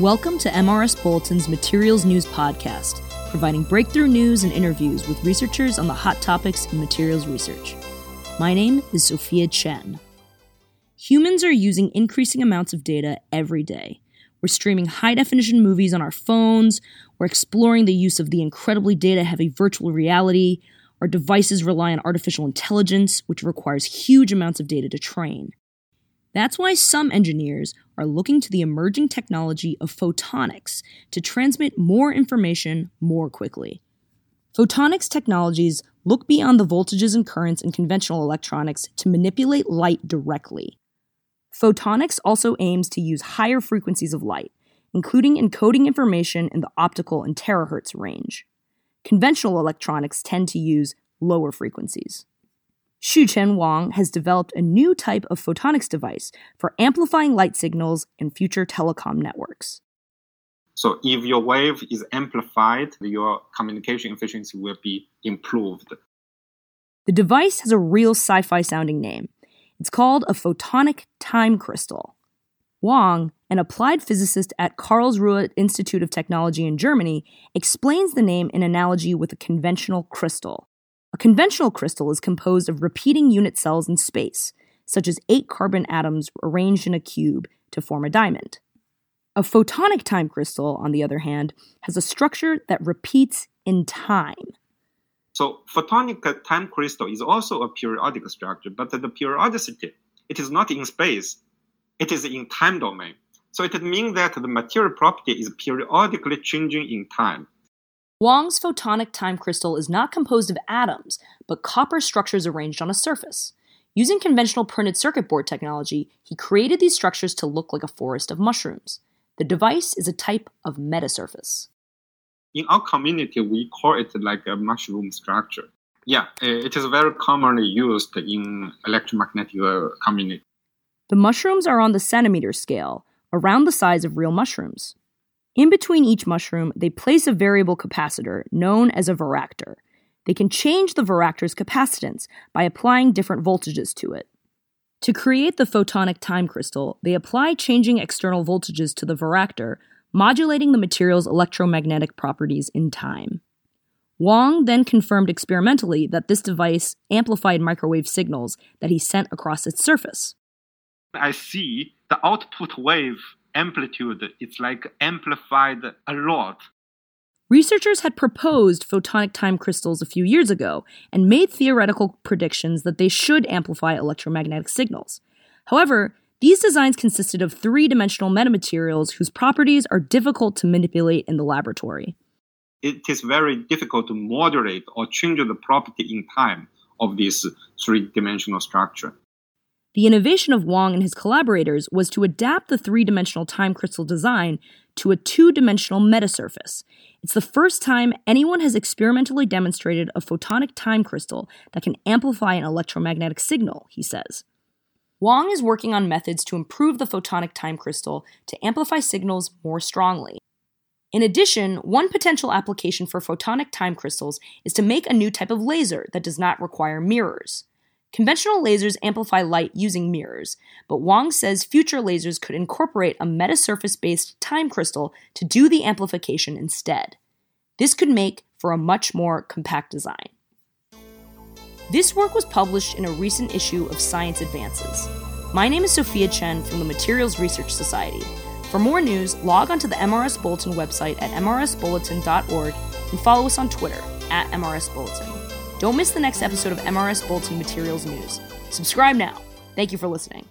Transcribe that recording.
Welcome to MRS Bulletin's Materials News Podcast, providing breakthrough news and interviews with researchers on the hot topics in materials research. My name is Sophia Chen. Humans are using increasing amounts of data every day. We're streaming high definition movies on our phones, we're exploring the use of the incredibly data heavy virtual reality. Our devices rely on artificial intelligence, which requires huge amounts of data to train. That's why some engineers are looking to the emerging technology of photonics to transmit more information more quickly. Photonics technologies look beyond the voltages and currents in conventional electronics to manipulate light directly. Photonics also aims to use higher frequencies of light, including encoding information in the optical and terahertz range. Conventional electronics tend to use lower frequencies. Xuchen Wang has developed a new type of photonics device for amplifying light signals in future telecom networks. So, if your wave is amplified, your communication efficiency will be improved. The device has a real sci fi sounding name. It's called a photonic time crystal. Wang, an applied physicist at Karlsruhe Institute of Technology in Germany, explains the name in analogy with a conventional crystal. A conventional crystal is composed of repeating unit cells in space, such as eight carbon atoms arranged in a cube to form a diamond. A photonic time crystal, on the other hand, has a structure that repeats in time. So, photonic time crystal is also a periodic structure, but the periodicity, it is not in space, it is in time domain. So, it means that the material property is periodically changing in time. Wang's photonic time crystal is not composed of atoms, but copper structures arranged on a surface. Using conventional printed circuit board technology, he created these structures to look like a forest of mushrooms. The device is a type of metasurface. In our community, we call it like a mushroom structure. Yeah, it is very commonly used in electromagnetic uh, community. The mushrooms are on the centimeter scale, around the size of real mushrooms. In between each mushroom, they place a variable capacitor known as a varactor. They can change the varactor's capacitance by applying different voltages to it. To create the photonic time crystal, they apply changing external voltages to the varactor, modulating the material's electromagnetic properties in time. Wang then confirmed experimentally that this device amplified microwave signals that he sent across its surface. I see the output wave amplitude it's like amplified a lot. Researchers had proposed photonic time crystals a few years ago and made theoretical predictions that they should amplify electromagnetic signals. However, these designs consisted of three dimensional metamaterials whose properties are difficult to manipulate in the laboratory. It is very difficult to modulate or change the property in time of this three dimensional structure. The innovation of Wang and his collaborators was to adapt the three dimensional time crystal design to a two dimensional metasurface. It's the first time anyone has experimentally demonstrated a photonic time crystal that can amplify an electromagnetic signal, he says. Wang is working on methods to improve the photonic time crystal to amplify signals more strongly. In addition, one potential application for photonic time crystals is to make a new type of laser that does not require mirrors. Conventional lasers amplify light using mirrors, but Wang says future lasers could incorporate a metasurface based time crystal to do the amplification instead. This could make for a much more compact design. This work was published in a recent issue of Science Advances. My name is Sophia Chen from the Materials Research Society. For more news, log onto the MRS Bulletin website at mrsbulletin.org and follow us on Twitter at MRS Bulletin. Don't miss the next episode of MRS Bulletin Materials News. Subscribe now. Thank you for listening.